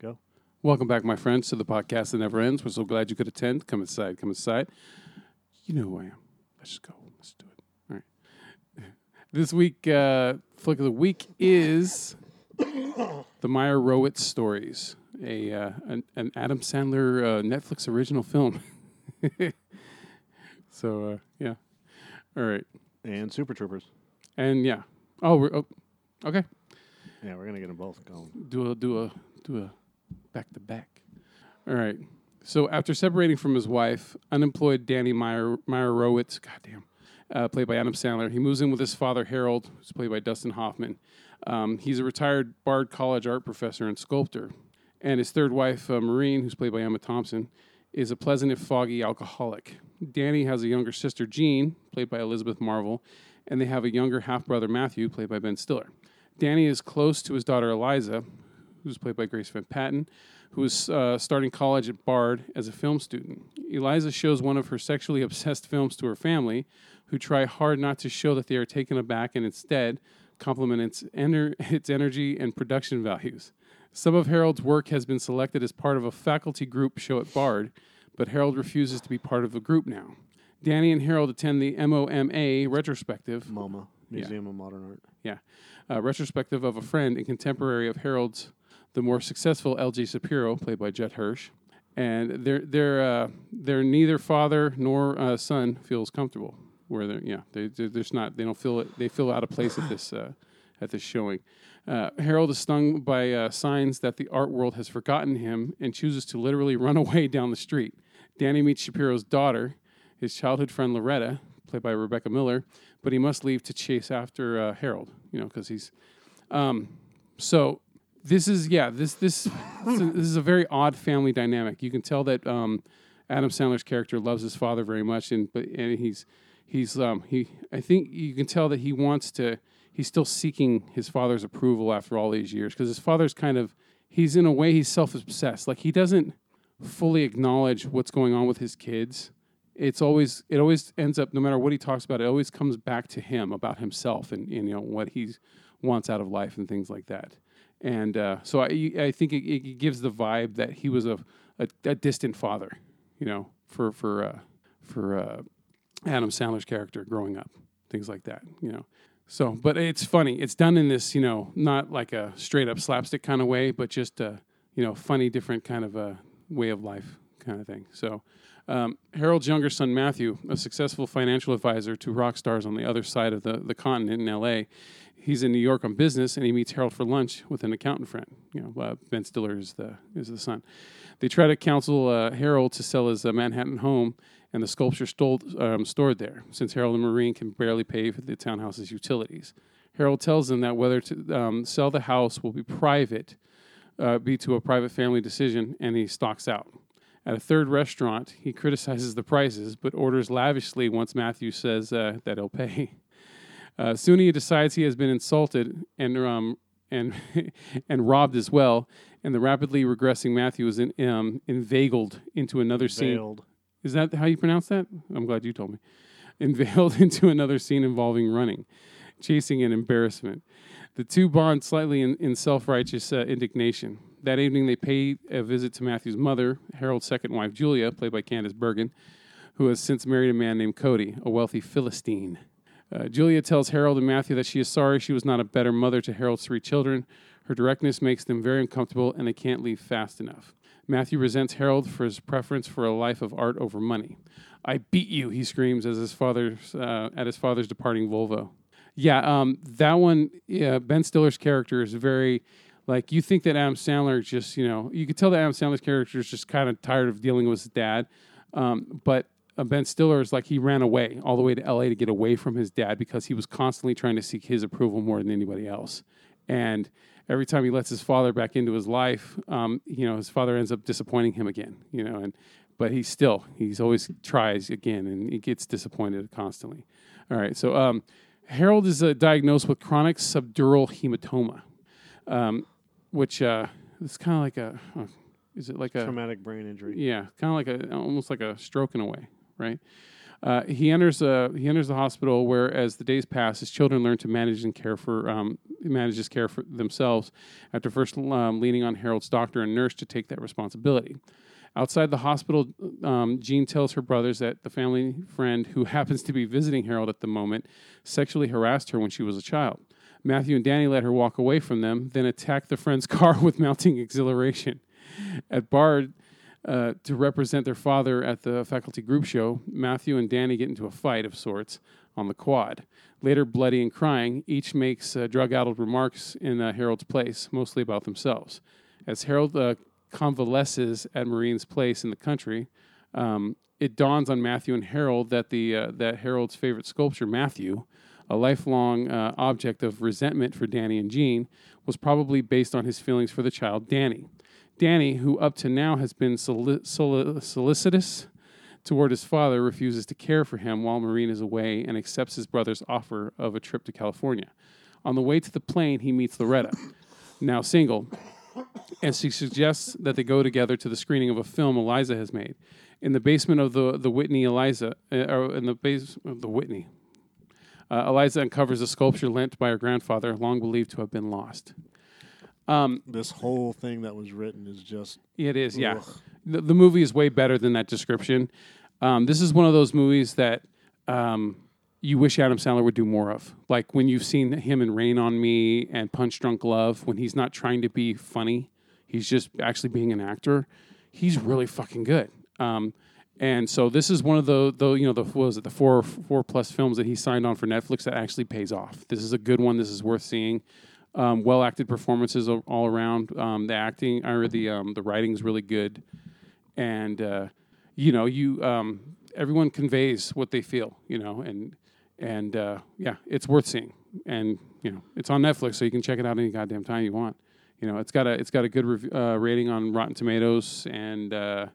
Go. Welcome back, my friends, to the podcast that never ends. We're so glad you could attend. Come inside, come inside. You know who I am. Let's just go. Let's do it. All right. This week, uh, flick of the week is the Meyerowitz stories, a uh, an, an Adam Sandler uh, Netflix original film. so uh, yeah, all right, And Super Troopers. and yeah. Oh, we're, oh, okay. Yeah, we're gonna get them both going. do a do a do a back to back. All right. So after separating from his wife, unemployed Danny Meyer Meyerowitz, goddamn, uh, played by Adam Sandler, he moves in with his father Harold, who's played by Dustin Hoffman. Um, he's a retired Bard College art professor and sculptor, and his third wife, uh, Maureen, who's played by Emma Thompson, is a pleasant if foggy alcoholic. Danny has a younger sister, Jean, played by Elizabeth Marvel, and they have a younger half brother, Matthew, played by Ben Stiller. Danny is close to his daughter Eliza, who's played by Grace Van Patten, who is uh, starting college at Bard as a film student. Eliza shows one of her sexually obsessed films to her family, who try hard not to show that they are taken aback and instead compliment its, ener- its energy and production values. Some of Harold's work has been selected as part of a faculty group show at Bard, but Harold refuses to be part of the group now. Danny and Harold attend the MOMA retrospective, MoMA, Museum of Modern Art. yeah, uh, retrospective of a friend and contemporary of Harold's, the more successful L.J. Shapiro, played by Judd Hirsch, and their their uh, their neither father nor uh, son feels comfortable. Where they're yeah they they're just not they don't feel it they feel out of place at this uh, at this showing. Uh, Harold is stung by uh, signs that the art world has forgotten him and chooses to literally run away down the street. Danny meets Shapiro's daughter, his childhood friend Loretta, played by Rebecca Miller, but he must leave to chase after uh, Harold, you know, because he's. Um, so this is yeah this this this is- a very odd family dynamic. You can tell that um, Adam Sandler's character loves his father very much, and but and he's he's um, he I think you can tell that he wants to. He's still seeking his father's approval after all these years because his father's kind of he's in a way he's self obsessed. Like he doesn't fully acknowledge what's going on with his kids it's always it always ends up no matter what he talks about it always comes back to him about himself and, and you know what he wants out of life and things like that and uh, so I, I think it, it gives the vibe that he was a, a, a distant father you know for for uh, for uh, Adam Sandler's character growing up things like that you know so but it's funny it's done in this you know not like a straight up slapstick kind of way but just a you know funny different kind of a way of life kind of thing so um, Harold's younger son Matthew, a successful financial advisor to rock stars on the other side of the, the continent in L.A., he's in New York on business, and he meets Harold for lunch with an accountant friend. You know, uh, Ben Stiller is the is the son. They try to counsel uh, Harold to sell his uh, Manhattan home and the sculpture stole, um, stored there, since Harold and Maureen can barely pay for the townhouse's utilities. Harold tells them that whether to um, sell the house will be private, uh, be to a private family decision, and he stalks out. At a third restaurant, he criticizes the prices, but orders lavishly once Matthew says uh, that he'll pay. Uh, soon he decides he has been insulted and um, and and robbed as well, and the rapidly regressing Matthew is in, um, inveigled into another scene. Is that how you pronounce that? I'm glad you told me. Inveigled into another scene involving running, chasing, and embarrassment. The two bond slightly in, in self righteous uh, indignation. That evening, they pay a visit to Matthew's mother, Harold's second wife, Julia, played by Candice Bergen, who has since married a man named Cody, a wealthy Philistine. Uh, Julia tells Harold and Matthew that she is sorry she was not a better mother to Harold's three children. Her directness makes them very uncomfortable, and they can't leave fast enough. Matthew resents Harold for his preference for a life of art over money. I beat you, he screams as his father's, uh, at his father's departing Volvo. Yeah, um, that one, yeah, Ben Stiller's character is very, like, you think that Adam Sandler just, you know, you could tell that Adam Sandler's character is just kind of tired of dealing with his dad. Um, but uh, Ben Stiller is like he ran away all the way to LA to get away from his dad because he was constantly trying to seek his approval more than anybody else. And every time he lets his father back into his life, um, you know, his father ends up disappointing him again, you know, and but he still he's always tries again and he gets disappointed constantly. All right, so um, Harold is uh, diagnosed with chronic subdural hematoma, um, which uh, is kind of like a uh, is it like a Traumatic brain injury. yeah, kind of like a almost like a stroke in a way, right? Uh, he enters uh, he enters the hospital where, as the days pass, his children learn to manage and care for um, manage his care for themselves. After first um, leaning on Harold's doctor and nurse to take that responsibility. Outside the hospital, um, Jean tells her brothers that the family friend who happens to be visiting Harold at the moment sexually harassed her when she was a child. Matthew and Danny let her walk away from them, then attack the friend's car with mounting exhilaration. At Bard, uh, to represent their father at the faculty group show, Matthew and Danny get into a fight of sorts on the quad. Later, bloody and crying, each makes uh, drug addled remarks in uh, Harold's place, mostly about themselves. As Harold uh, convalesces at Maureen's place in the country, um, it dawns on Matthew and Harold that, the, uh, that Harold's favorite sculpture, Matthew, a lifelong object of resentment for Danny and Jean, was probably based on his feelings for the child, Danny. Danny, who up to now has been soli- soli- solicitous toward his father, refuses to care for him while Maureen is away and accepts his brother's offer of a trip to California. On the way to the plane, he meets Loretta, now single, and she suggests that they go together to the screening of a film Eliza has made. In the basement of the, the Whitney Eliza, uh, or in the base of the Whitney, uh, Eliza uncovers a sculpture lent by her grandfather, long believed to have been lost. Um, This whole thing that was written is just it is, yeah. The, the movie is way better than that description. Um, this is one of those movies that um, you wish Adam Sandler would do more of. Like when you've seen him in Rain on Me and Punch Drunk Love, when he's not trying to be funny, he's just actually being an actor. He's really fucking good. Um, and so this is one of the, the you know the what was it the four four plus films that he signed on for Netflix that actually pays off. This is a good one. This is worth seeing. Um, well acted performances all around. Um, the acting or the um, the writing is really good, and uh, you know you um, everyone conveys what they feel. You know, and and uh, yeah, it's worth seeing. And you know, it's on Netflix, so you can check it out any goddamn time you want. You know, it's got a it's got a good rev- uh, rating on Rotten Tomatoes, and uh,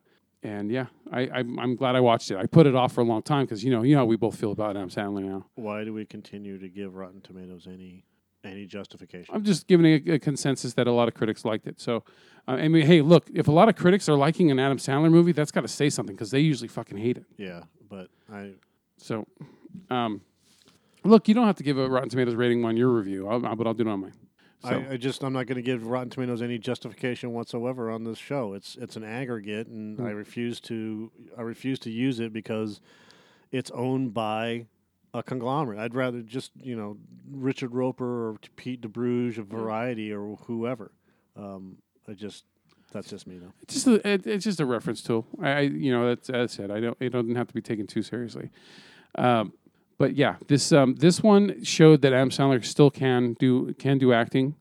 and yeah, I I'm, I'm glad I watched it. I put it off for a long time because you know you know how we both feel about Adam Sandler now. why do we continue to give Rotten Tomatoes any any justification? I'm just giving a, a consensus that a lot of critics liked it. So, uh, I mean, hey, look, if a lot of critics are liking an Adam Sandler movie, that's got to say something because they usually fucking hate it. yeah, but I So, um, look, you don't have to give a Rotten Tomatoes rating on your review, I'll, I'll- but I'll do it on mine. So, I, I just I'm not going to give Rotten Tomatoes any justification whatsoever on this show. It's it's an aggregate, and Hmm. I refuse to I refuse to use it because it's owned by a conglomerate. I'd rather just you know Richard Roeper or Pete Debruge of Variety or whoever. Um, I just that's just me though. it's just a, it, it's just a reference tool. I, I you know that's as I said. I don't it doesn't have to be taken too seriously. Um, but yeah, this um, this one showed that Adam Sandler still can do can do acting,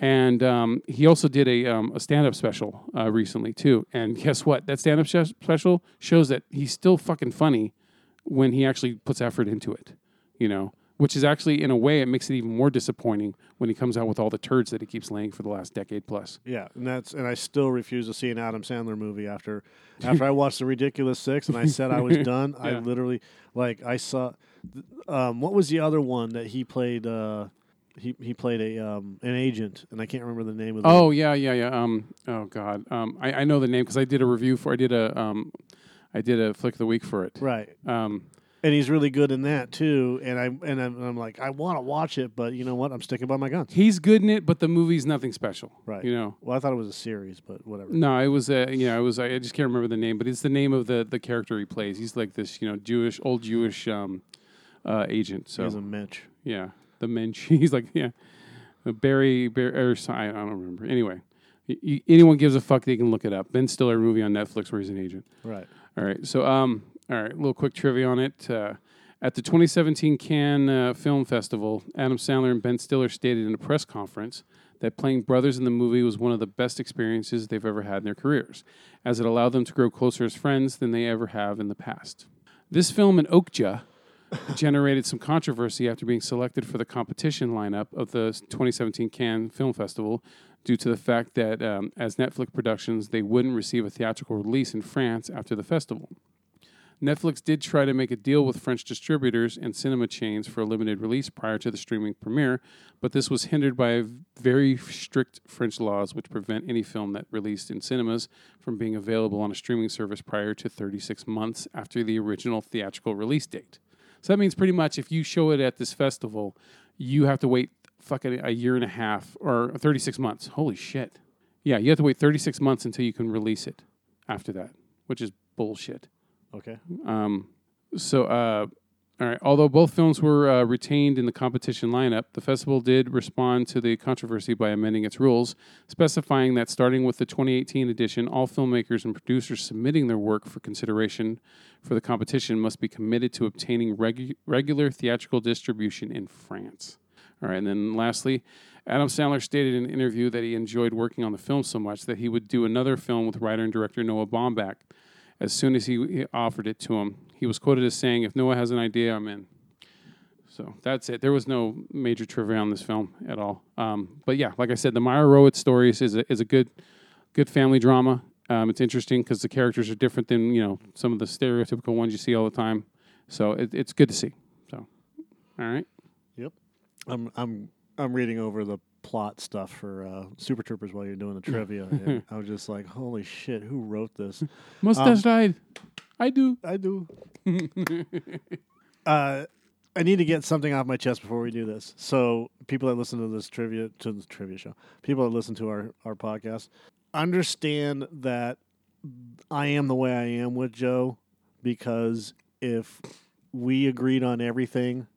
and um, he also did a um, a stand up special uh, recently too. And guess what? That stand up sh- special shows that he's still fucking funny when he actually puts effort into it. You know, which is actually in a way it makes it even more disappointing when he comes out with all the turds that he keeps laying for the last decade plus. Yeah, and that's and I still refuse to see an Adam Sandler movie after after I watched The Ridiculous Six and I said I was done. I literally like I saw um, what was the other one that he played uh, he he played a um, an agent and I can't remember the name of the Oh yeah, yeah, yeah. Um, oh god. Um, I, I know the name because I did a review for. I did a um, I did a flick of the week for it. right. Um, And he's really good in that too. And I and I'm, I'm like I want to watch it, but you know what? I'm sticking by my guns. he's good in it, but the movie's nothing special. Right. You know. Well, I thought it was a series, but whatever. No, it was a you know it was I just can't remember the name, but it's the name of the the character he plays. He's like this you know Jewish old Jewish um, uh, agent. So He's a mensch. yeah, the mensch. He's like yeah, Uh, Barry Barry or I I don't remember. Anyway, y- y- anyone gives a fuck, they can look it up. Ben Stiller movie on Netflix where he's an agent. Right. All right. So, um, all right, a little quick trivia on it. Uh, at the 2017 Cannes uh, Film Festival, Adam Sandler and Ben Stiller stated in a press conference that playing brothers in the movie was one of the best experiences they've ever had in their careers, as it allowed them to grow closer as friends than they ever have in the past. This film in Okja generated some controversy after being selected for the competition lineup of the 2017 Cannes Film Festival due to the fact that, um, as Netflix productions, they wouldn't receive a theatrical release in France after the festival. Netflix did try to make a deal with French distributors and cinema chains for a limited release prior to the streaming premiere, but this was hindered by very strict French laws which prevent any film that released in cinemas from being available on a streaming service prior to 36 months after the original theatrical release date. So that means pretty much if you show it at this festival, you have to wait fucking a year and a half or 36 months. Holy shit. Yeah, you have to wait 36 months until you can release it after that, which is bullshit. Okay. Um, so, uh, all right. Although both films were uh, retained in the competition lineup, the festival did respond to the controversy by amending its rules, specifying that starting with the 2018 edition, all filmmakers and producers submitting their work for consideration for the competition must be committed to obtaining regu- regular theatrical distribution in France. All right. And then lastly, Adam Sandler stated in an interview that he enjoyed working on the film so much that he would do another film with writer and director Noah Baumbach as soon as he, offered it to him. He was quoted as saying, If Noah has an idea, I'm in. So that's it. There was no major trivia on this film at all. Um, but yeah, like I said, the Meyerowitz stories is a, is a good good family drama. Um, it's interesting because the characters are different than you know some of the stereotypical ones you see all the time. So it, it's good to see. So, all right. I'm I'm I'm reading over the plot stuff for uh, Super Troopers while you're doing the trivia. and I was just like, holy shit, who wrote this? Mustache died. I do. I do. uh, I need to get something off my chest before we do this. So, people that listen to this trivia to the trivia show, people that listen to our our podcast, understand that I am the way I am with Joe because if we agreed on everything,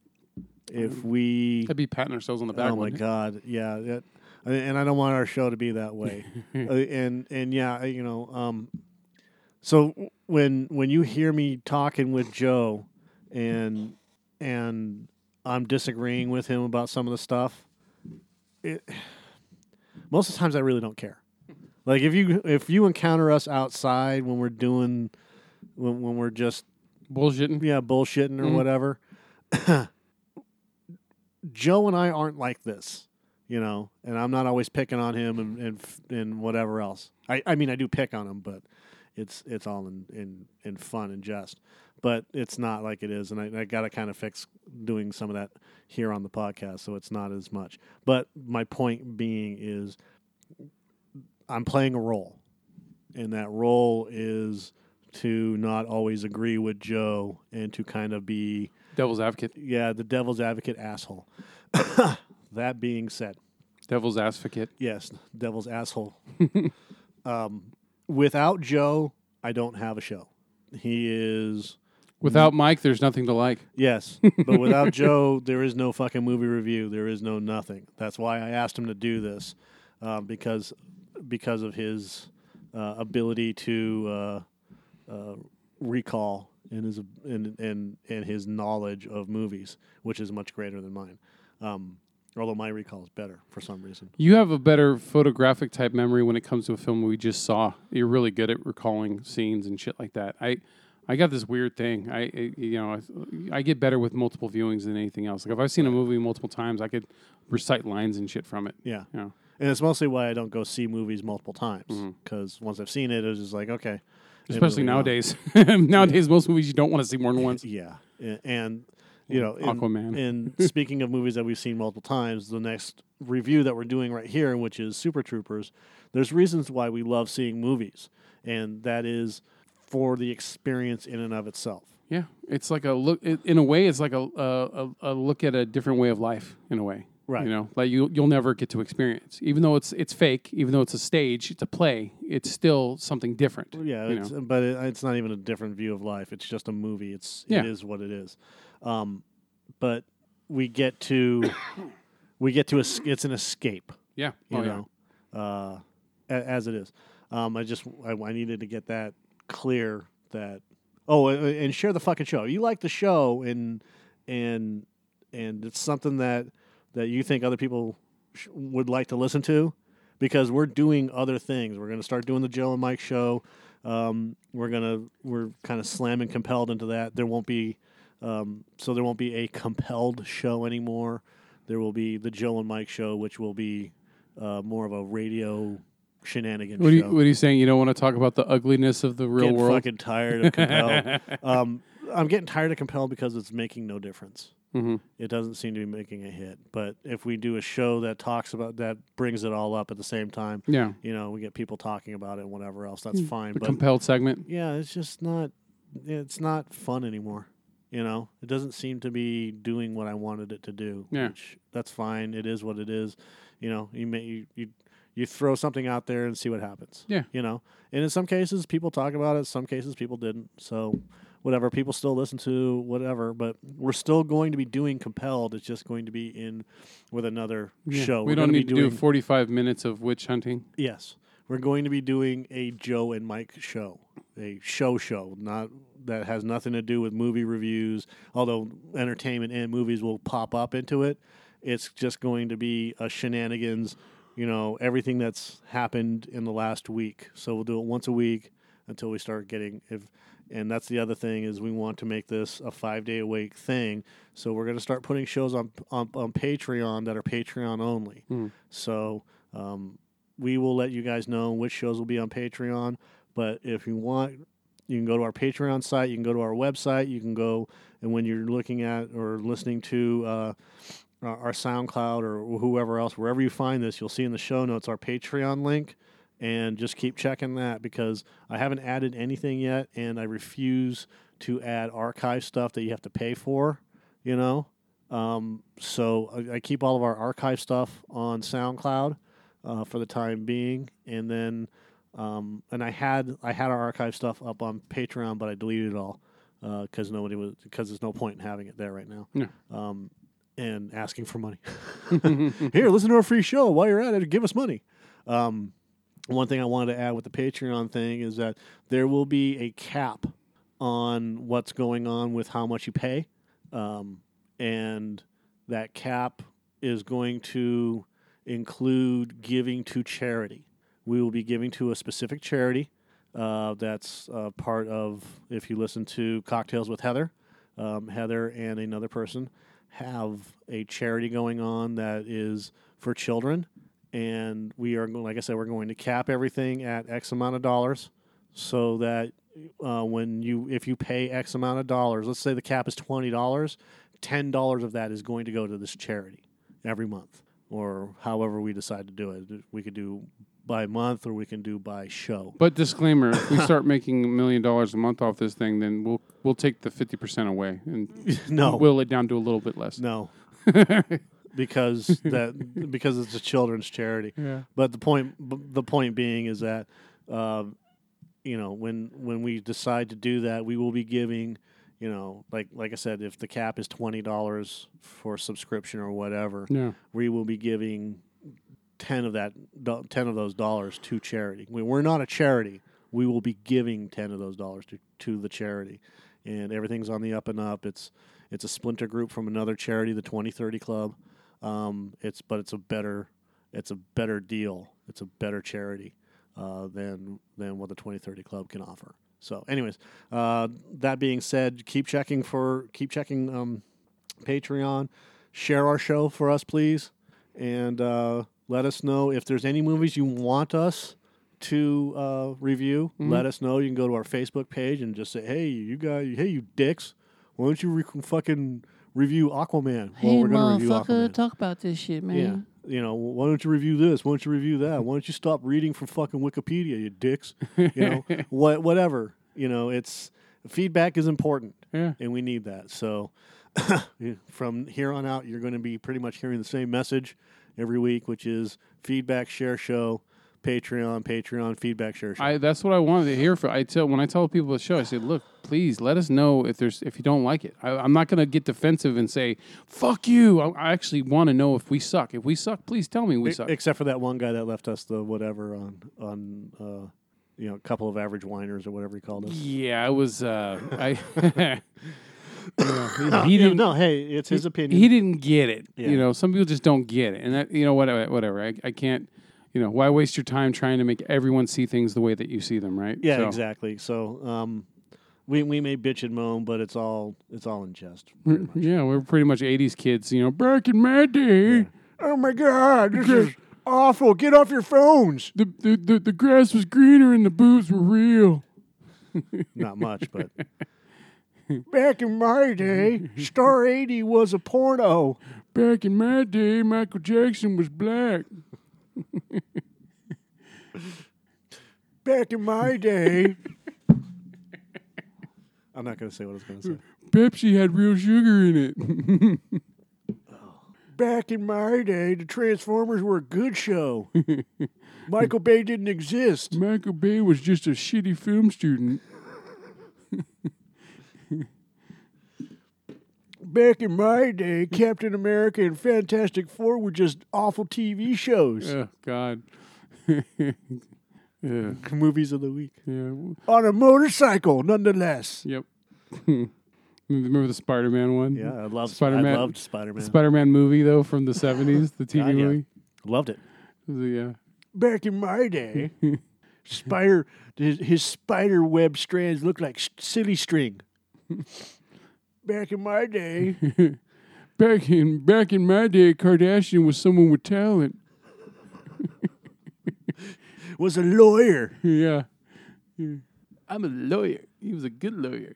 if we That'd be patting ourselves on the back. oh my god, yeah, that, and I don't want our show to be that way. uh, and and yeah, you know, um, so when when you hear me talking with Joe, and and I'm disagreeing with him about some of the stuff, it, most of the times I really don't care. Like if you if you encounter us outside when we're doing when when we're just Bullshitting. yeah, bullshitting or Mhm. whatever. Joe and I aren't like this, you know, and I'm not always picking on him and and, and whatever else. I, I mean, I do pick on him, but it's it's all in, in, in fun and jest. But it's not like it is, and I, I got to kind of fix doing some of that here on the podcast, so it's not as much. But my point being is, I'm playing a role, and that role is to not always agree with Joe and to kind of be Devil's advocate. yeah, the devil's advocate asshole. that being said, Devil's advocate. yes, devil's asshole. um, without Joe, I don't have a show. He is Without Mike, there's nothing to like. yes, but without Joe, there is no fucking movie review. There is no nothing. That's why I asked him to do this um, because because of his uh, ability to uh, uh, recall and his and, and and his knowledge of movies, which is much greater than mine. Um, although my recall is better for some reason. You have a better photographic type memory when it comes to a film we just saw. You're really good at recalling scenes and shit like that. I, I got this weird thing. I, I- you know, I, I get better with multiple viewings than anything else. Like if I've seen a movie multiple times, I could recite lines and shit from it. Yeah, You know, and it's mostly why I don't go see movies multiple times because once I've seen it, it's just like okay. Especially really nowadays. nowadays, most movies you don't want to see more than once. Yeah, and, you know, in- Aquaman. And speaking of movies that we've seen multiple times, the next review that we're doing right here, which is Super Troopers, there's reasons why we love seeing movies, and that is for the experience in and of itself. Yeah, it's like a look. it- In a way, it's like a a a look at a different way of life. In a way, Right. You know, like you you'll never get to experience. Even though it's it's fake, even though it's a stage, it's a play. It's still something different. Yeah, it's, know. but it, it's not even a different view of life. It's just a movie. It's Yeah. it is what it is. Um, but we get to we get to a, it's an escape. Yeah. you oh, yeah. know, uh, a- as it is. Um, I just I, I needed to get that clear that oh, and, and share the fucking show. You like the show and and and it's something that that you think other people sh- would like to listen to because we're doing other things. We're going to start doing the Joe and Mike show. Um, we're gonna we're kind of slamming compelled into that. There won't be um, so there won't be a compelled show anymore. There will be the Joe and Mike show, which will be uh, more of a radio shenanigans What are, you, what are you saying? You don't want to talk about the ugliness of the real getting world? fucking tired of compelled. um, I'm getting tired of compelled because it's making no difference. Hmm It doesn't seem to be making a hit. But if we do a show that talks about that, brings it all up at the same time, Yeah, you know, we get people talking about it and whatever else. That's fine. the But compelled segment. yeah, it's just not. It's not fun anymore. You know, it doesn't seem to be doing what I wanted it to do. Yeah. Which that's fine. It is what it is. You know, you may you, you you throw something out there and see what happens. Yeah. You know, and in some cases people talk about it. Some cases people didn't. So whatever. People still listen to whatever. But we're still going to be doing compelled. It's just going to be in with another Yeah. show. We We're don't need to do 45 minutes of witch hunting. Yes, we're going to be doing a Joe and Mike show, a show show, not that has nothing to do with movie reviews. Although entertainment and movies will pop up into it, it's just going to be a shenanigans. You know everything that's happened in the last week. So we'll do it once a week until we start getting if. And that's the other thing is we want to make this a five day a week thing. So we're going to start putting shows on on, on Patreon that are Patreon only. Hmm. So um, we will let you guys know which shows will be on Patreon. But if you want, you can go to our Patreon site. You can go to our website. You can go, and when you're looking at or listening to uh, our SoundCloud or whoever else, wherever you find this, you'll see in the show notes our Patreon link. And just keep checking that because I haven't added anything yet, and I refuse to add archive stuff that you have to pay for. You know, um, so I, I keep all of our archive stuff on SoundCloud uh, for the time being, and then um, and I had I had our archive stuff up on Patreon, but I deleted it all because nobody was because there's no point in having it there right now. Yeah. Um, and asking for money. Here, listen to our free show. While you're at it, give us money. Um, one thing I wanted to add with the Patreon thing is that there will be a cap on what's going on with how much you pay, um, and that cap is going to include giving to charity. We will be giving to a specific charity. Uh, that's uh, part of if you listen to Cocktails with Heather, um, Heather and another person have a charity going on that is for children, and we are go- like I said, we're going to cap everything at X amount of dollars, so that uh, when you if you pay X amount of dollars, let's say the cap is twenty dollars, ten dollars of that is going to go to this charity every month, or however we decide to do it. We could do by month, or we can do by show. But disclaimer: if we start making a million dollars a month off this thing, then we'll we'll take the 50 percent away and no, whittle it down to a little bit less. no, because that because it's a children's charity. Yeah. But the point the point being is that um, you know when when we decide to do that, we will be giving you know like like I said, if the cap is twenty dollars for subscription or whatever, Yeah. we will be giving ten of that ten of those dollars to charity. We, we're not a charity. We will be giving ten of those dollars to to the charity, and everything's on the up and up. It's it's a splinter group from another charity, the Twenty Thirty Club. Um, it's but it's a better it's a better deal. It's a better charity uh, than than what the Twenty Thirty Club can offer. So, anyways, uh, that being said, keep checking for keep checking um, Patreon. Share our show for us, please, and uh, let us know if there's any movies you want us to uh, review. Mhm. Let us know. You can go to our Facebook page and just say, "Hey, you guys, hey, you dicks, why don't you re- fucking review Aquaman?" Hey, we're gonna review motherfucker, Aquaman. talk about this shit, man. Yeah. You know, why don't you review this? Why don't you review that? Why don't you stop reading from fucking Wikipedia, you dicks? You know, what, whatever. You know, it's feedback is important, Yeah. and we need that. So, from here on out, you're going to be pretty much hearing the same message every week, which is feedback, share show, Patreon, Patreon, feedback, share show. I that's what I wanted to hear. For I tell when I tell people the show, I say, look, please let us know if there's if you don't like it. I, I'm not gonna get defensive and say fuck you. I, I actually want to know if we suck. If we suck, please tell me we suck. Except for that one guy that left us the whatever on on uh, you know a couple of average whiners or whatever he called us. yeah, I was. Uh, I. you know, he, he didn't. know, hey, it's his opinion. He didn't get it. Yeah. You know, some people just don't get it, and that, you know whatever. Whatever. I, I can't. You know, why waste your time trying to make everyone see things the way that you see them, right? Yeah, So- exactly. So um, we we may bitch and moan, but it's all it's all in jest. We're- pretty much. Yeah, we're pretty much '80s kids. You know, back in my day. Oh my God! This is awful. Get off your phones. The, the, the, the grass was greener and the boobs were real. Not much, but back in my day, Star 80 was a porno. Back in my day, Michael Jackson was black. Back in my day. I'm not going to say what I was going to say. Pepsi had real sugar in it. Back in my day, the Transformers were a good show. Michael Bay didn't exist. Michael Bay was just a shitty film student. Back in my day, Captain America and Fantastic Four were just awful TV shows. Oh, God. yeah. Movies of the week. Yeah. On a motorcycle, nonetheless. Yep. Remember the Spider Man one? Yeah, I loved Spider-Man- I loved Spider Man. Spider Man movie, though, from the 70s, the TV Ah, yeah. movie? loved it. Yeah. Back in my day, spider his, his spider web strands looked like silly string. Back in my day, Back in back in my day, Kardashian was someone with talent. was a lawyer. Yeah. I'm a lawyer. He was a good lawyer.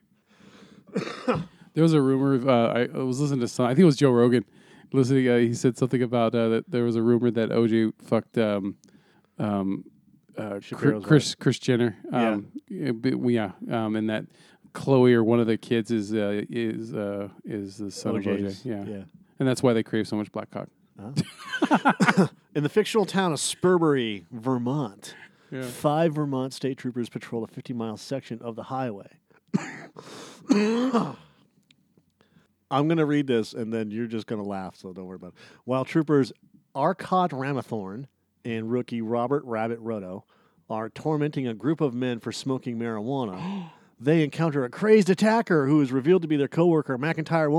there was a rumor. Of, uh, I, I was listening to some. I think it was Joe Rogan. Listening, uh, he said something about uh, that there was a rumor that OJ fucked um, um, uh, Chris, Chris Kris Jenner. Um, yeah, but- yeah, um, and that Khloe or one of the kids is uh, is uh, is the son of OJ. Yeah. yeah. and that's why they crave so much black cock. In the fictional town of Spurbury, Vermont, Yeah. five Vermont state troopers patrol a 50 mile section of the highway. I'm going to read this and then you're just going to laugh, so don't worry about it. While troopers Arcot Ramathorn and rookie Robert Rabbit Roto are tormenting a group of men for smoking marijuana, they encounter a crazed attacker who is revealed to be their coworker, McIntyre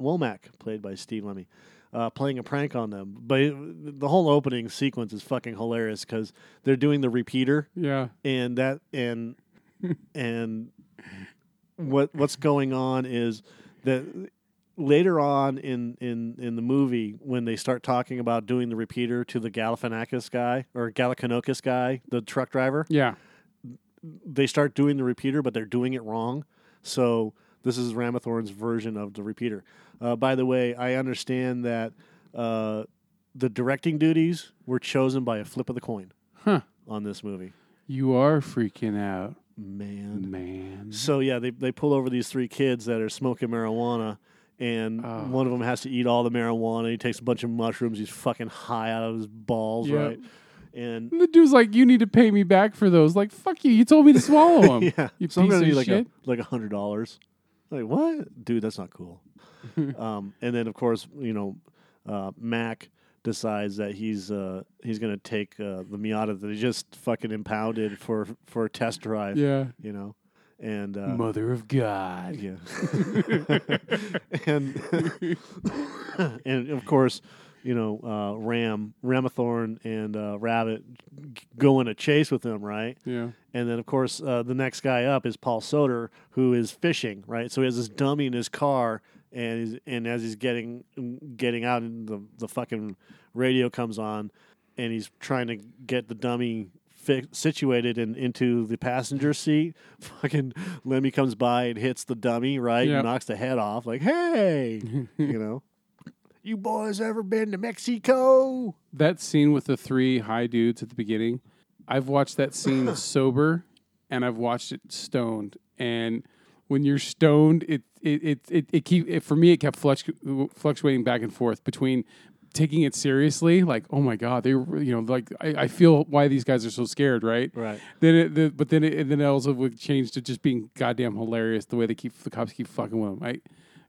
Womack, played by Steve Lemme uh, playing a prank on them. But the whole opening sequence is fucking hilarious because they're doing the repeater. Yeah, and that and and what what's going on is that later on in in in the movie when they start talking about doing the repeater to the Galifianakis guy or Galifianakis guy, the truck driver, yeah, they start doing the repeater, but they're doing it wrong. So this is Ramathorn's version of the repeater. Uh, by the way, I understand that uh, the directing duties were chosen by a flip of the coin huh? on this movie. You are freaking out, Man. man. So yeah, they they pull over these three kids that are smoking marijuana, and Oh. one of them has to eat all the marijuana. He takes a bunch of mushrooms. He's fucking high out of his balls, Yeah. right? And And the dude's like, "You need to pay me back for those." Like, fuck you! You told me to swallow them. yeah, You so I'm piece gonna of like shit. a like a hundred dollars. Like what, dude? That's not cool. um, and then of course, you know, uh, Mac decides that he's uh, he's gonna take uh, the Miata that he just fucking impounded for for a test drive. yeah. You know, and uh, Mother of God. yeah, and and of course, you know, uh, Ram Ramathorn and uh, Rabbit g- go in a chase with him, right? Yeah. And then, of course, uh, the next guy up is Paul Soter, who is fishing, right? So he has this dummy in his car, and and as he's getting getting out, and the the fucking radio comes on, and he's trying to get the dummy fi- situated and into the passenger seat. Fucking Lemme comes by and hits the dummy, right? Yep. Knocks the head off, like, "Hey, you know, you boys ever been to Mexico?" That scene with the three high dudes at the beginning, I've watched that scene sober, and I've watched it stoned. And when you're stoned, it it it it, it keep it, for me. It kept fluctu- fluctuating back and forth between taking it seriously, like oh my god, they were, you know like I, I feel why these guys are so scared, right? Right. Then it, the, but then it, and then it also would change to just being goddamn hilarious the way they keep the cops keep fucking with them. I,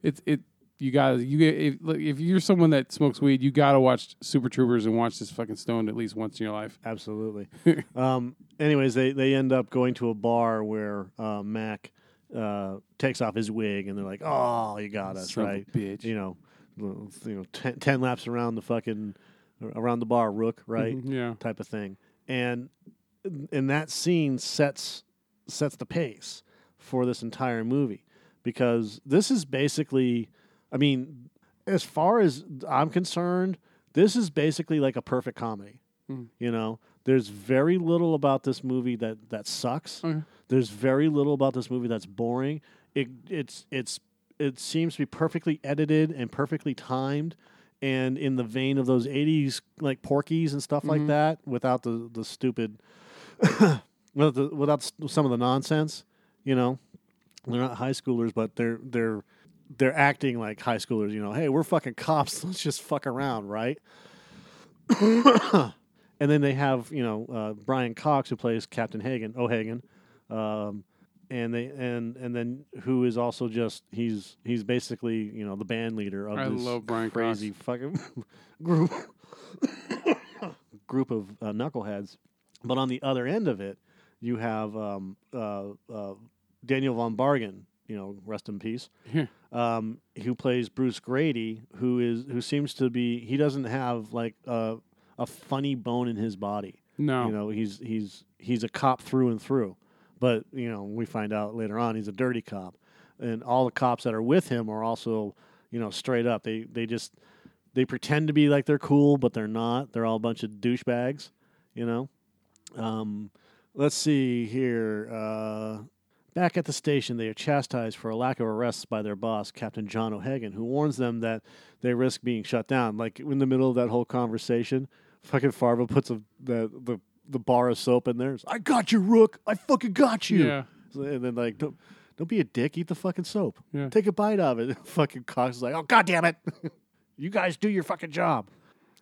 it's it you gotta you get if, if you're someone that smokes weed, you got to watch Super Troopers and watch this fucking stoned at least once in your life. Absolutely. um, anyways, they, they end up going to a bar where uh, Mac uh, takes off his wig, and they're like, "Oh, you got us Son right." bitch. You know, you know, ten, laps around the fucking around the bar, Rook, right? Mhm, yeah. Type of thing, and and that scene sets sets the pace for this entire movie because this is basically, I mean, as far as I'm concerned, this is basically like a perfect comedy Hmm. You know, there's very little about this movie that that sucks. Okay. There's very little about this movie that's boring. It it's it's it seems to be perfectly edited and perfectly timed and in the vein of those 80s like Porky's and stuff like Mhm. that without the the stupid without, the, without some of the nonsense you know they're not high schoolers but they're they're they're acting like high schoolers you know hey we're fucking cops let's just fuck around right and then they have you know uh, Brian Cox who plays Captain Hagen O'Hagan um, and they and and then who is also just he's he's basically you know the band leader of I this Brian crazy fucking group group of uh, knuckleheads. But on the other end of it, you have um, uh, uh, Daniel von Bargen. You know, rest in peace. Um, who plays Bruce Grady? Who is who seems to be he doesn't have like a a funny bone in his body. No. You know, he's he's he's a cop through and through. But you know, we find out later on he's a dirty cop, and all the cops that are with him are also you know straight up. They they just they pretend to be like they're cool, but they're not. They're all a bunch of douchebags. You know. Um, let's see here. Uh, back at the station, they are chastised for a lack of arrests by their boss, Captain John O'Hagan, who warns them that they risk being shut down. Like in the middle of that whole conversation, fucking Farva puts a, the the the bar of soap in there. It's, I got you, Rook. I fucking got you. Yeah. So- And then like, don't don't be a dick. Eat the fucking soap. Yeah. Take a bite of it. fucking Cox is like, oh god damn it, you guys do your fucking job.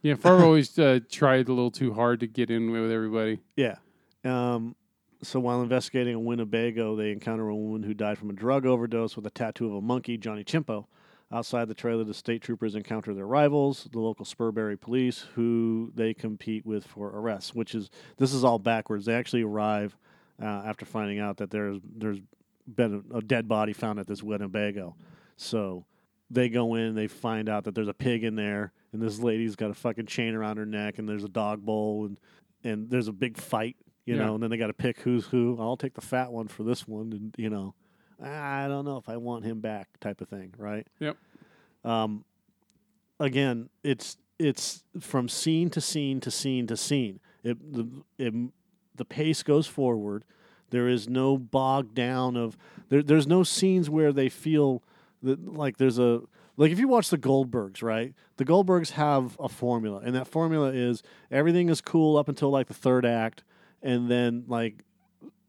Yeah. Farva always uh, tried a little too hard to get in with everybody. Yeah. Um, so while investigating in Winnebago, they encounter a woman who died from a drug overdose with a tattoo of a monkey, Johnny Chimpo. Outside the trailer, the state troopers encounter their rivals, the local Spurbury police, who they compete with for arrests. Which is this is all backwards. They actually arrive uh, after finding out that there's there's been a, a dead body found at this Winnebago. So they go in, they find out that there's a pig in there, and this lady's got a fucking chain around her neck, and there's a dog bowl, and and there's a big fight, you Yeah. know, and then they got to pick who's who. I'll take the fat one for this one, and you know, I don't know if I want him back, type of thing, right? Yep. Um, again, it's it's from scene to scene to scene to scene. It the it, the pace goes forward. There is no bog down of there. There's no scenes where they feel that like there's a like if you watch the Goldbergs, right? The Goldbergs have a formula, and that formula is everything is cool up until like the third act, and then like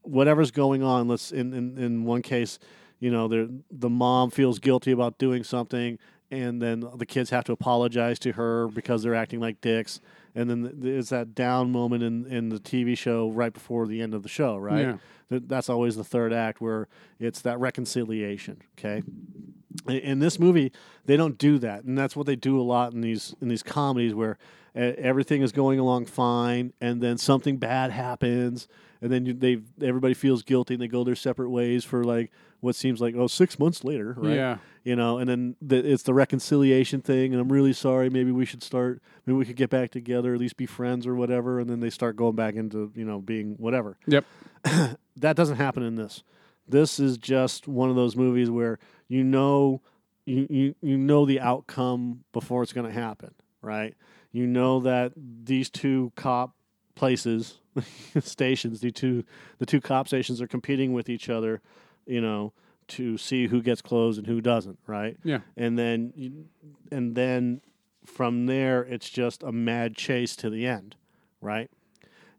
whatever's going on. Let's in in, in one case, you know, the the mom feels guilty about doing something, and then the kids have to apologize to her because they're acting like dicks. And then there's that down moment in, in the TV show right before the end of the show, right? Yeah. That's always the third act where it's that reconciliation. Okay, in- in this movie they don't do that, and that's what they do a lot in these in these comedies where everything is going along fine, and then something bad happens, and then you, they everybody feels guilty and they go their separate ways for like what seems like oh six months later, right? Yeah. you know, and then the, it's the reconciliation thing, and I'm really sorry. Maybe we should start. Maybe we could get back together, at least be friends or whatever. And then they start going back into you know being whatever. Yep. that doesn't happen in this. This is just one of those movies where you know you you, you know the outcome before it's going to happen, right? You know that these two cop places, stations, the two the two cop stations are competing with each other, you know, to see who gets closed and who doesn't, right? Yeah. And then you, and then from there it's just a mad chase to the end, right?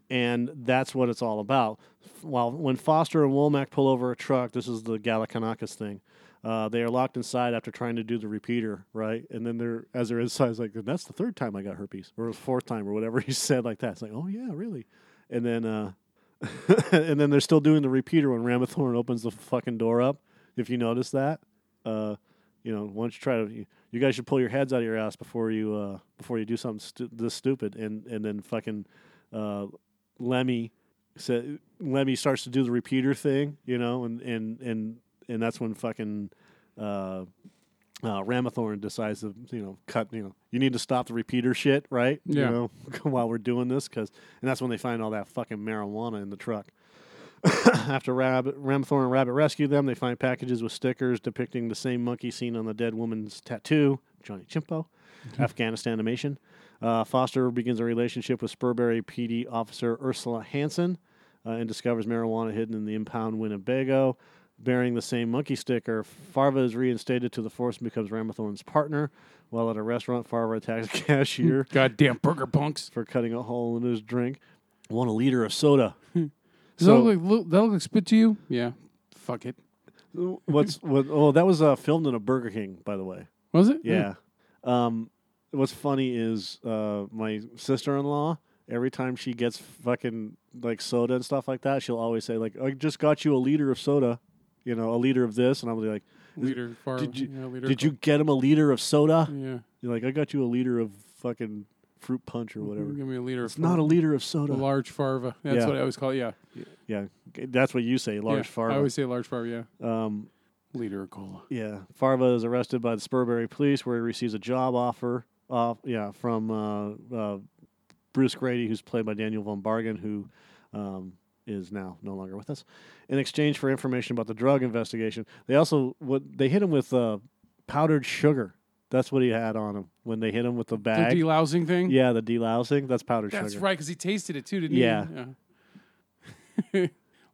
And that's what it's all about. While when Foster and Womack pull over a truck, this is the Galifianakis thing. Uh, they are locked inside after trying to do the repeater, right? And then they're as they're inside, it's like that's the third time I got herpes, or the fourth time, or whatever he said like that. It's like, oh yeah, really? And then, uh, and then they're still doing the repeater when Ramathorn opens the fucking door up. If you notice that, uh, you know, don't you try to? You, you guys should pull your heads out of your ass before you uh, before you do something stu- this stupid. And and then fucking uh, Lemme said Lemme starts to do the repeater thing, you know, and and and and that's when fucking uh, uh, Ramathorn decides to you know cut you know you need to stop the repeater shit right Yeah. you know while we're doing this because and that's when they find all that fucking marijuana in the truck. After Rabbit, Ramathorn and Rabbit rescue them, they find packages with stickers depicting the same monkey seen on the dead woman's tattoo, Johnny Chimpo, Afghanistan animation. Uh, Foster begins a relationship with Spurbury PD officer Ursula Hansen uh, and discovers marijuana hidden in the impound Winnebago. Bearing the same monkey sticker, Farva is reinstated to the force and becomes Ramathorn's partner. While at a restaurant, Farva attacks a cashier Goddamn burger punks. for cutting a hole in his drink. Want a liter of soda. Does So- that, look like, that look like spit to you? Yeah. Fuck it. What's what? Oh, that was uh, filmed in a Burger King, by the way. Was it? Yeah. Um, what's funny is uh, my sister in law. Every time she gets fucking like soda and stuff like that, she'll always say like, "I just got you a liter of soda, you know, a liter of this," and I'm like, far. Did you- yeah, leader "Did you get him a liter of soda?" Yeah. You're like, "I got you a liter of fucking fruit punch or whatever." Give me a liter. It's not a liter of soda. A large farva. That's Yeah. what I always call it. Yeah. yeah, that's what you say, large yeah. farva. I always say large farva. Yeah. um, Leader of cola. Yeah, Farva is arrested by the Spurbury police, where he receives a job offer. Off, yeah, from uh, uh, Bruce Grady, who's played by Daniel von Bargen, who um, is now no longer with us. In exchange for information about the drug investigation, they also what they hit him with uh, powdered sugar. That's what he had on him when they hit him with the bag. The delousing thing. yeah, the delousing. That's powdered That's sugar. That's right, because he tasted it too, didn't Yeah. he? Yeah.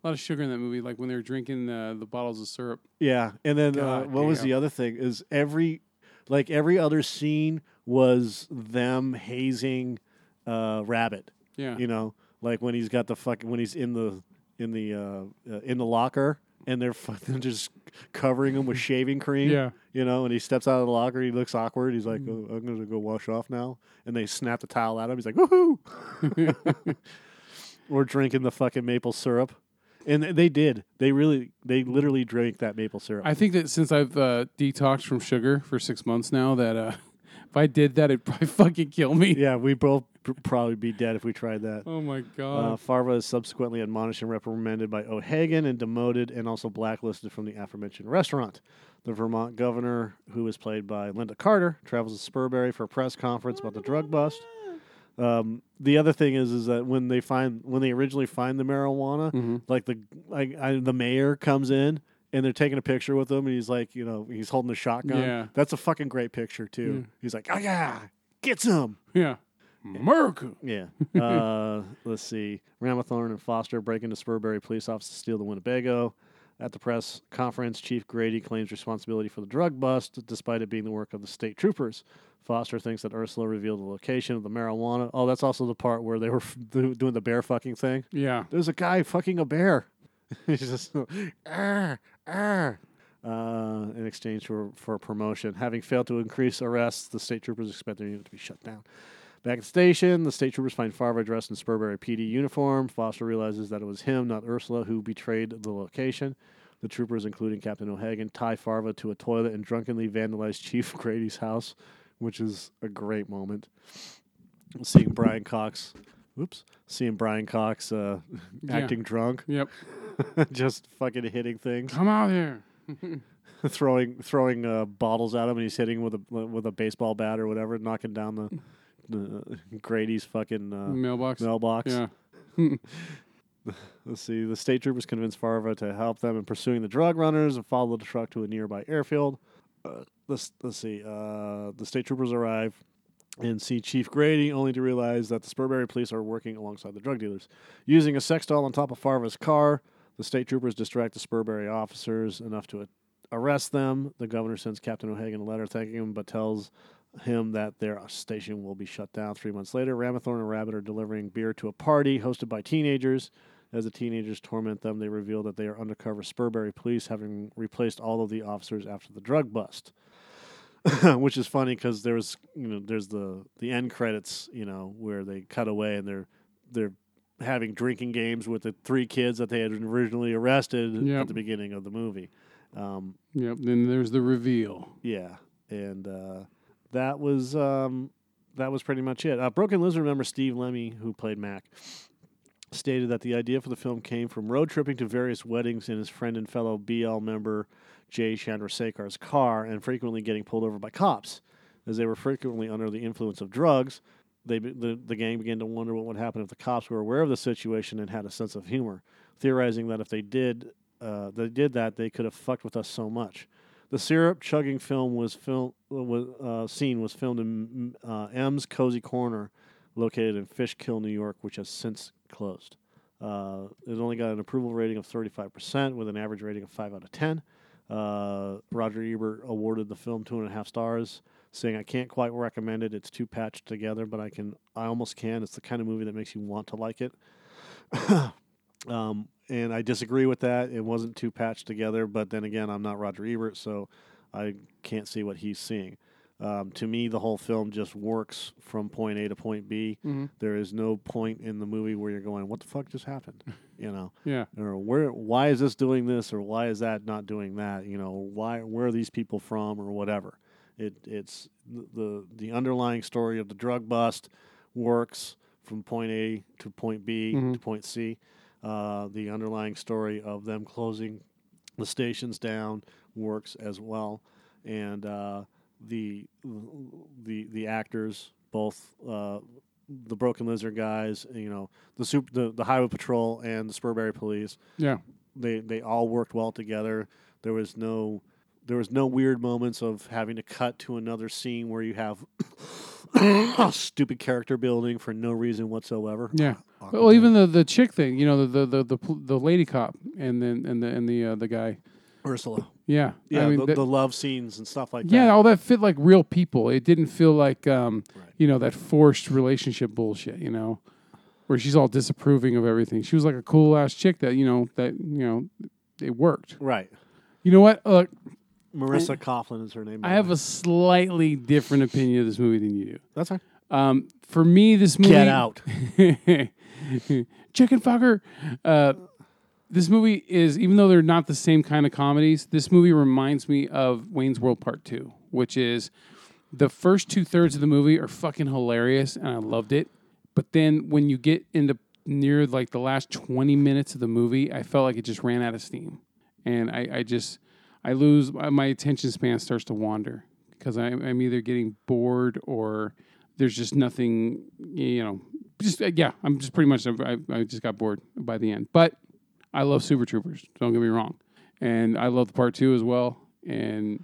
a lot of sugar in that movie, like when they were drinking uh, the bottles of syrup. Yeah, and then uh, what was the other thing? Is every like every other scene was them hazing uh, Rabbit. Yeah. You know, like when he's got the fucking when he's in the in the uh, uh, in the locker and they're fucking just covering him with shaving cream. Yeah. You know, and he steps out of the locker. He looks awkward. He's like, oh, "I'm gonna go wash off now." And they snap the towel at him. He's like, "Woohoo!" We're drinking the fucking maple syrup, and they did. They really, they literally drank that maple syrup. I think that since I've uh, detoxed from sugar for six months now, that uh, if I did that, it'd probably fucking kill me. yeah, we both pr- probably be dead if we tried that. Oh my Uh, god. Farva is subsequently admonished and reprimanded by O'Hagan and demoted and also blacklisted from the aforementioned restaurant. The Vermont governor, who is played by Lynda Carter, travels to Spurbury for a press conference about the drug bust. Um, the other thing is, is that when they find when they originally find the marijuana, Mhm. like the like I, the mayor comes in and they're taking a picture with him, and he's like, you know, he's holding a shotgun. Yeah. That's a fucking great picture too. Yeah. He's like, oh yeah, get some. Yeah. America. Yeah. Uh, let's see. Ramathorn and Foster break into Spurbury police office to steal the Winnebago. At the press conference, Chief Grady claims responsibility for the drug bust, despite it being the work of the state troopers. Foster thinks that Ursula revealed the location of the marijuana. Oh, that's also the part where they were f- doing the bear fucking thing. Yeah. There's a guy fucking a bear. He's just, "Arr, arr." Uh, in exchange for, for promotion. Having failed to increase arrests, the state troopers expect their unit to be shut down. Back at the station, the state troopers find Farva dressed in Spurbury PD uniform. Foster realizes that it was him, not Ursula, who betrayed the location. The troopers, including Captain O'Hagan, tie Farva to a toilet and drunkenly vandalize Chief Grady's house, which is a great moment. Seeing Brian Cox, whoops, seeing Brian Cox uh, Yeah. acting drunk, Yep. just fucking hitting things, Come out here. throwing throwing uh, bottles at him, and he's hitting with a with a baseball bat or whatever, knocking down the, the Grady's fucking uh, Mailbox. mailbox. Yeah. Let's see. The state troopers convince Farva to help them in pursuing the drug runners and follow the truck to a nearby airfield. Uh, let's let's see. Uh, the state troopers arrive and see Chief Grady, only to realize that the Spurbury police are working alongside the drug dealers. Using a sex doll on top of Farva's car, the state troopers distract the Spurbury officers enough to arrest them. The governor sends Captain O'Hagan a letter thanking him, but tells him that their station will be shut down three months later. Ramathorn and Rabbit are delivering beer to a party hosted by teenagers. As the teenagers torment them, they reveal that they are undercover Spurbury police, having replaced all of the officers after the drug bust. Which is funny because there's you know there's the the end credits you know where they cut away and they're they're having drinking games with the three kids that they had originally arrested Yep. at the beginning of the movie. Um, Yep. Then there's the reveal. yeah, and uh, that was um, that was pretty much it. Uh, Broken Lizard member Steve Lemme, who played Mac, stated that the idea for the film came from road tripping to various weddings and his friend and fellow BL member Jay Chandrasekhar's car, and frequently getting pulled over by cops, as they were frequently under the influence of drugs. They the the gang began to wonder what would happen if the cops were aware of the situation and had a sense of humor, theorizing that if they did uh, they did that, they could have fucked with us so much. The syrup chugging film was film was uh, scene was filmed in uh, M's Cozy Corner, located in Fishkill, New York, which has since closed. Uh, it only got an approval rating of 35% with an average rating of 5 out of 10. Uh, Roger Ebert awarded the film two and a half stars, saying, "I can't quite recommend it. It's too patched together, but I can. I almost can. It's the kind of movie that makes you want to like it." um, and I disagree with that. It wasn't too patched together, but then again, I'm not Roger Ebert, so I can't see what he's seeing. Um, to me, the whole film just works from point A to point B. Mhm. There is no point in the movie where you're going, "What the fuck just happened?" You know Yeah. or where why is this doing this or why is that not doing that you know why where are these people from or whatever it it's the the, underlying story of the drug bust works from point A to point B Mhm. to point C uh, the underlying story of them closing the stations down works as well and uh, the the the actors both uh, the Broken Lizard guys, you know, the super, the, the Highway Patrol and the Spurbury Police. Yeah. They they all worked well together. There was no there was no weird moments of having to cut to another scene where you have stupid character building for no reason whatsoever. Yeah. Aquaman. Well, even the, the chick thing, you know, the the the the, the lady cop and then and the and the uh, the guy. Ursula. Yeah. Yeah, I mean, the, that- the love scenes and stuff like yeah, that. Yeah, all that fit like real people. It didn't feel like um, Right. you know, that forced relationship bullshit, you know, where she's all disapproving of everything. She was like a cool ass chick that, you know, that, you know, it worked. Right. You know what? Look, Marisa Coughlan is her name. I have a slightly different opinion of this movie than you do. That's fine. Um, for me, this movie. Get out. Chicken fucker. Uh, this movie is, even though they're not the same kind of comedies, this movie reminds me of Wayne's World Part 2, which is the first two thirds of the movie are fucking hilarious and I loved it. But then when you get into near like the last 20 minutes of the movie, I felt like it just ran out of steam. And I, I just, I lose, my attention span starts to wander because I'm, I'm either getting bored or there's just nothing, you know, just, uh, yeah, I'm just pretty much, I, I just got bored by the end. But I love Super Troopers, don't get me wrong. And I love the part two as well. And,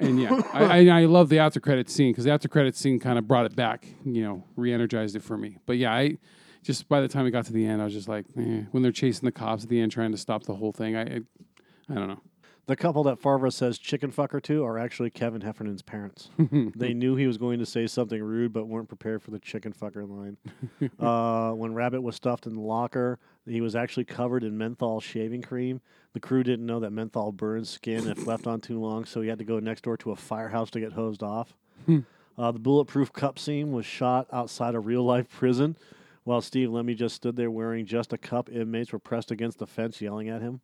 and yeah, I, I, I love the after credit scene because the after credit scene kind of brought it back, you know, re energized it for me. But yeah, I just by the time it got to the end, I was just like, eh, when they're chasing the cops at the end, trying to stop the whole thing, I, I, I don't know. The couple that Farva says chicken fucker to are actually Kevin Heffernan's parents. they knew he was going to say something rude, but weren't prepared for the chicken fucker line. uh, when Rabbit was stuffed in the locker, he was actually covered in menthol shaving cream. The crew didn't know that menthol burns skin if left on too long, so he had to go next door to a firehouse to get hosed off. Uh, the bulletproof cup scene was shot outside a real life prison, while Steve Lemme just stood there wearing just a cup. Inmates were pressed against the fence, yelling at him.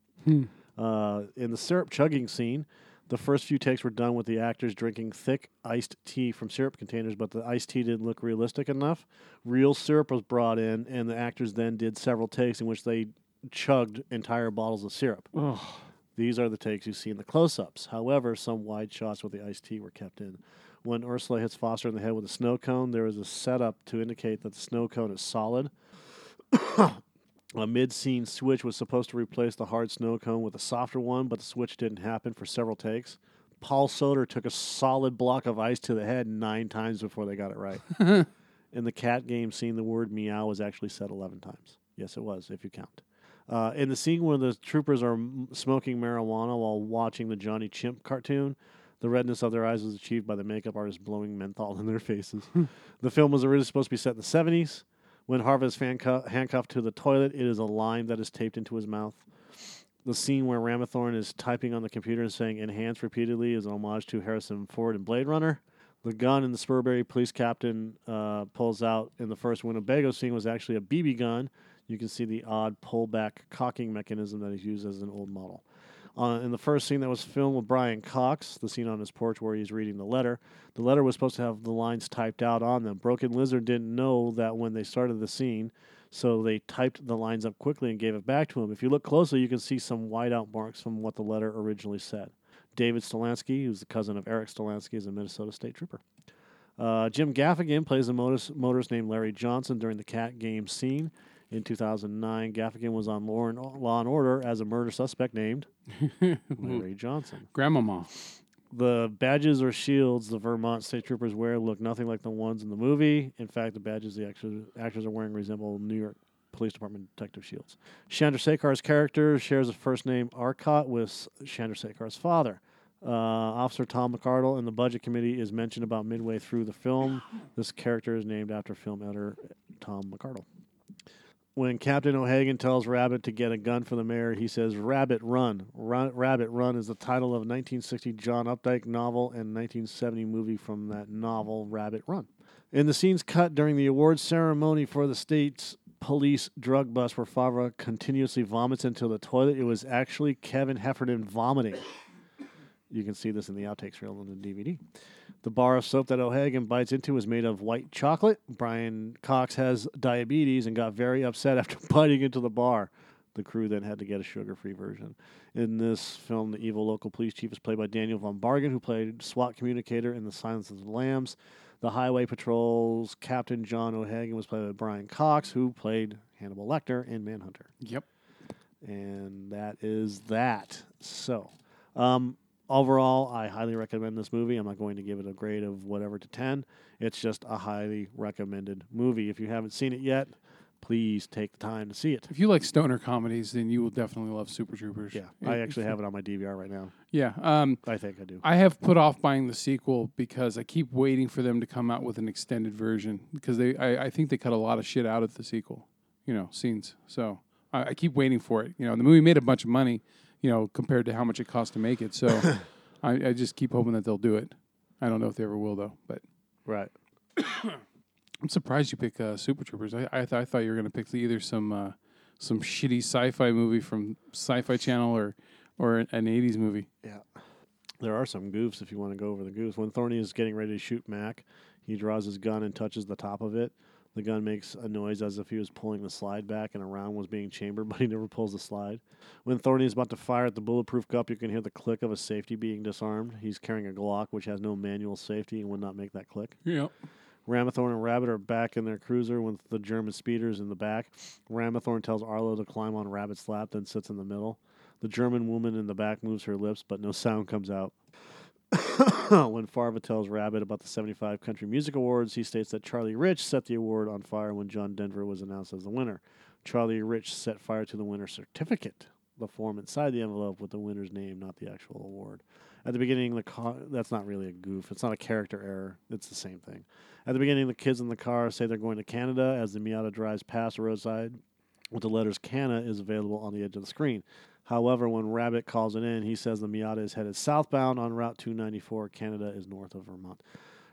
Uh, in the syrup chugging scene, the first few takes were done with the actors drinking thick iced tea from syrup containers, but the iced tea didn't look realistic enough. Real syrup was brought in, and the actors then did several takes in which they chugged entire bottles of syrup. Oh, These are the takes you see in the close ups. However, some wide shots with the iced tea were kept in. When Ursula hits Foster in the head with a snow cone, there is a setup to indicate that the snow cone is solid. a mid scene switch was supposed to replace the hard snow cone with a softer one, but the switch didn't happen for several takes. Paul Soter took a solid block of ice to the head nine times before they got it right. in the cat game scene, the word meow was actually said 11 times. Yes, it was, if you count. Uh, in the scene where the troopers are m- smoking marijuana while watching the Johnny Chimp cartoon, the redness of their eyes was achieved by the makeup artist blowing menthol in their faces. the film was originally supposed to be set in the 70s. When Harvey is fancu- handcuffed to the toilet, it is a lime that is taped into his mouth. The scene where Ramathorn is typing on the computer and saying enhance repeatedly is an homage to Harrison Ford and Blade Runner. The gun in the Spurbury police captain uh, pulls out in the first Winnebago scene was actually a BB gun. You can see the odd pullback cocking mechanism that is used as an old model. Uh, in the first scene that was filmed with Brian Cox, the scene on his porch where he's reading the letter, the letter was supposed to have the lines typed out on them. Broken Lizard didn't know that when they started the scene, so they typed the lines up quickly and gave it back to him. If you look closely, you can see some whiteout marks from what the letter originally said. David Stolhanske, who's the cousin of Erik Stolhanske, is a Minnesota State Trooper. Uh, Jim Gaffigan plays a motorist, motorist named Larry Johnson during the cat game scene. In 2009, Gaffigan was on Law and, Law and Order as a murder suspect named Larry Johnson. Grandmama. The badges or shields the Vermont state troopers wear look nothing like the ones in the movie. In fact, the badges the actors, actors are wearing resemble New York Police Department detective shields. Chandrasekhar's character shares a first name Arcot with Chandrasekhar's father. Uh, Officer Tom McArdle in the budget committee is mentioned about midway through the film. This character is named after film editor Tom McArdle. When Captain O'Hagan tells Rabbit to get a gun for the mayor, he says, Rabbit Run. Run. Rabbit Run is the title of a 1960 John Updike novel and 1970 movie from that novel, Rabbit Run. In the scenes cut during the awards ceremony for the state's police drug bust where Farva continuously vomits into the toilet, it was actually Kevin Heffernan vomiting. You can see this in the outtakes reel on the DVD. The bar of soap that O'Hagan bites into is made of white chocolate. Brian Cox has diabetes and got very upset after biting into the bar. The crew then had to get a sugar free version. In this film, the evil local police chief is played by Daniel Von Bargen, who played SWAT communicator in The Silence of the Lambs. The Highway Patrol's Captain John O'Hagan was played by Brian Cox, who played Hannibal Lecter in Manhunter. Yep. And that is that. So, um, overall, I highly recommend this movie. I'm not going to give it a grade of whatever to 10. It's just a highly recommended movie. If you haven't seen it yet, please take the time to see it. If you like stoner comedies, then you will definitely love Super Troopers. Yeah, I actually have it on my DVR right now. Yeah. Um, I think I do. I have put off buying the sequel because I keep waiting for them to come out with an extended version because they I, I think they cut a lot of shit out of the sequel, you know, scenes. So I, I keep waiting for it. You know, the movie made a bunch of money, you know, compared to how much it costs to make it. So I, I just keep hoping that they'll do it. I don't know if they ever will though, but Right. I'm surprised you pick uh, Super Troopers. I I, th- I thought you were going to pick either some uh, some shitty sci-fi movie from Sci-Fi Channel or or an, an 80s movie. Yeah. There are some goofs if you want to go over the goofs. When Thorny is getting ready to shoot Mac, he draws his gun and touches the top of it. The gun makes a noise as if he was pulling the slide back and a round was being chambered, but he never pulls the slide. When Thorny is about to fire at the bulletproof cup, you can hear the click of a safety being disarmed. He's carrying a Glock, which has no manual safety and would not make that click. Yep. Ramathorn and Rabbit are back in their cruiser with the German speeders in the back. Ramathorn tells Arlo to climb on Rabbit's lap, then sits in the middle. The German woman in the back moves her lips, but no sound comes out. when Farva tells Rabbit about the 75 Country Music Awards, he states that Charlie Rich set the award on fire when John Denver was announced as the winner. Charlie Rich set fire to the winner's certificate, the form inside the envelope with the winner's name, not the actual award. At the beginning, the car, that's not really a goof. It's not a character error. It's the same thing. At the beginning, the kids in the car say they're going to Canada as the Miata drives past the roadside with the letters Canada is available on the edge of the screen. However, when Rabbit calls it in, he says the Miata is headed southbound on Route 294. Canada is north of Vermont.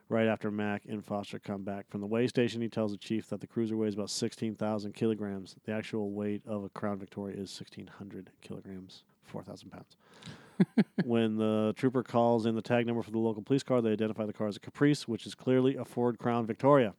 Right after Mac and Foster come back from the weigh station, he tells the chief that the cruiser weighs about 16,000 kilograms. The actual weight of a Crown Victoria is 1,600 kilograms, 4,000 pounds. when the trooper calls in the tag number for the local police car, they identify the car as a Caprice, which is clearly a Ford Crown Victoria.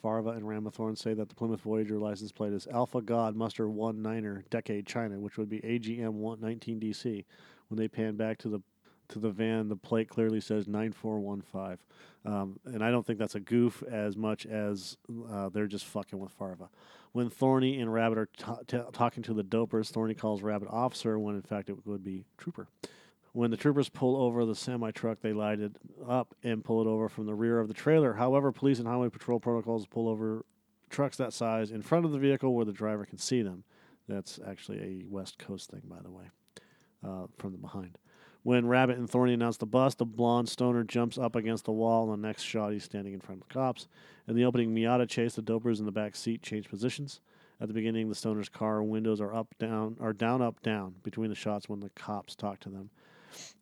Farva and Ramathorn say that the Plymouth Voyager license plate is Alpha God Muster 1 Niner Decade China, which would be AGM 19 DC. When they pan back to the to the van, the plate clearly says 9415. Um, and I don't think that's a goof as much as uh, they're just fucking with Farva. When Thorny and Rabbit are ta- ta- talking to the dopers, Thorny calls Rabbit officer when in fact it would be trooper. When the troopers pull over the semi truck, they light it up and pull it over from the rear of the trailer. However, police and highway patrol protocols pull over trucks that size in front of the vehicle where the driver can see them. That's actually a West Coast thing, by the way, uh, from the behind. When Rabbit and Thorny announce the bust, the blonde stoner jumps up against the wall. And the next shot, he's standing in front of the cops. In the opening Miata chase, the dopers in the back seat change positions. At the beginning, the stoner's car windows are up, down, are down, up, down between the shots when the cops talk to them.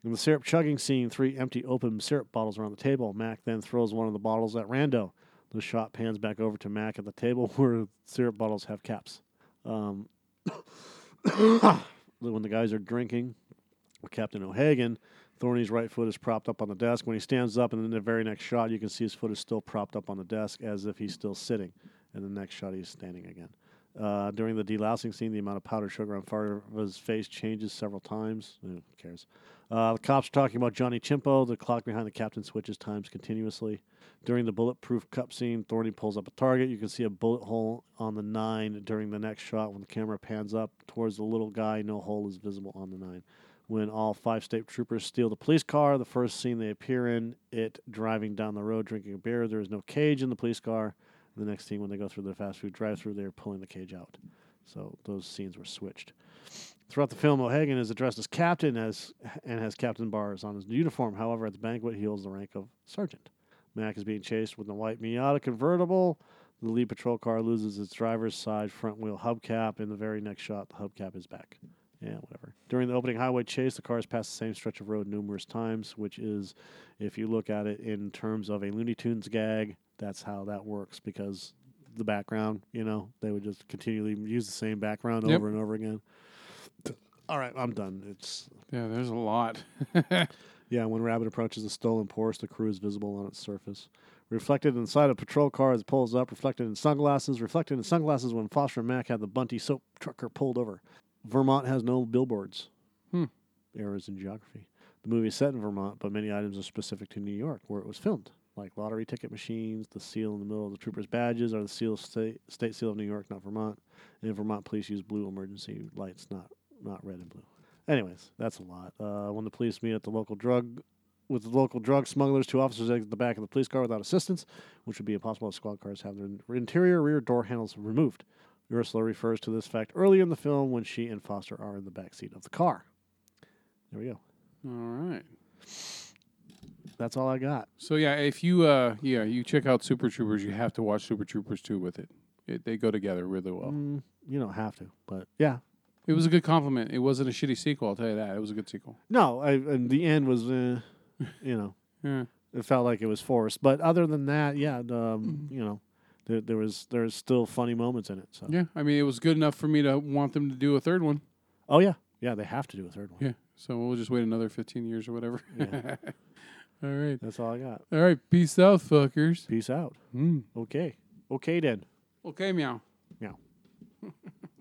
In the syrup chugging scene, three empty open syrup bottles are on the table. Mac then throws one of the bottles at Rando. The shot pans back over to Mac at the table where syrup bottles have caps. Um, when the guys are drinking, with Captain O'Hagan, Thorny's right foot is propped up on the desk. When he stands up, and in the very next shot, you can see his foot is still propped up on the desk as if he's still sitting. And the next shot, he's standing again. Uh, during the delousing scene, the amount of powdered sugar on Farva's face changes several times. Who cares? Uh, the cops are talking about Johnny Chimpo. The clock behind the captain switches times continuously. During the bulletproof cup scene, Thorny pulls up a target. You can see a bullet hole on the nine during the next shot when the camera pans up towards the little guy. No hole is visible on the nine. when all five state troopers steal the police car. The first scene they appear in, it driving down the road drinking a beer. There is no cage in the police car. The next scene, when they go through the fast food drive-through, they're pulling the cage out. So those scenes were switched. Throughout the film, O'Hagan is addressed as captain as and has captain bars on his uniform. However, at the banquet, he holds the rank of sergeant. Mac is being chased with a white Miata convertible. The lead patrol car loses its driver's side front wheel hubcap. In the very next shot, the hubcap is back. Yeah, whatever. During the opening highway chase, the cars pass the same stretch of road numerous times, which is, if you look at it in terms of a Looney Tunes gag, that's how that works because the background, you know, they would just continually use the same background Yep. over and over again. All right, I'm done. It's Yeah, there's a lot. yeah, when Rabbit approaches a stolen Porsche, the crew is visible on its surface. Reflected inside a patrol car as it pulls up, reflected in sunglasses, reflected in sunglasses when Foster and Mac had the Bunty soap trucker pulled over. Vermont has no billboards. Hmm. Errors in geography. The movie is set in Vermont, but many items are specific to New York, where it was filmed, like lottery ticket machines, the seal in the middle of the troopers' badges are the seal state, state seal of New York, not Vermont. And Vermont police use blue emergency lights, not not red and blue. Anyways, that's a lot. Uh, when the police meet at the local drug with the local drug smugglers, two officers exit the back of the police car without assistance, which would be impossible as squad cars have their interior rear door handles removed. Ursula refers to this fact earlier in the film when she and Foster are in the back seat of the car. There we go. All right. That's all I got. So yeah, if you uh yeah you check out Super Troopers, you have to watch Super Troopers 2 with it. it they go together really well. Mm, you don't have to, but yeah. It was a good compliment. It wasn't a shitty sequel. I'll tell you that. It was a good sequel. No, I, and the end was, uh, you know, Yeah. it felt like it was forced. But other than that, yeah, um, you know, there, there was there's still funny moments in it. So Yeah. I mean, it was good enough for me to want them to do a third one. oh yeah, yeah, they have to do a third one. Yeah. So we'll just wait another 15 years or whatever. Yeah. All right. That's all I got. All right. Peace out, fuckers. Peace out. Mm. Okay, okay then. Okay, meow. meow.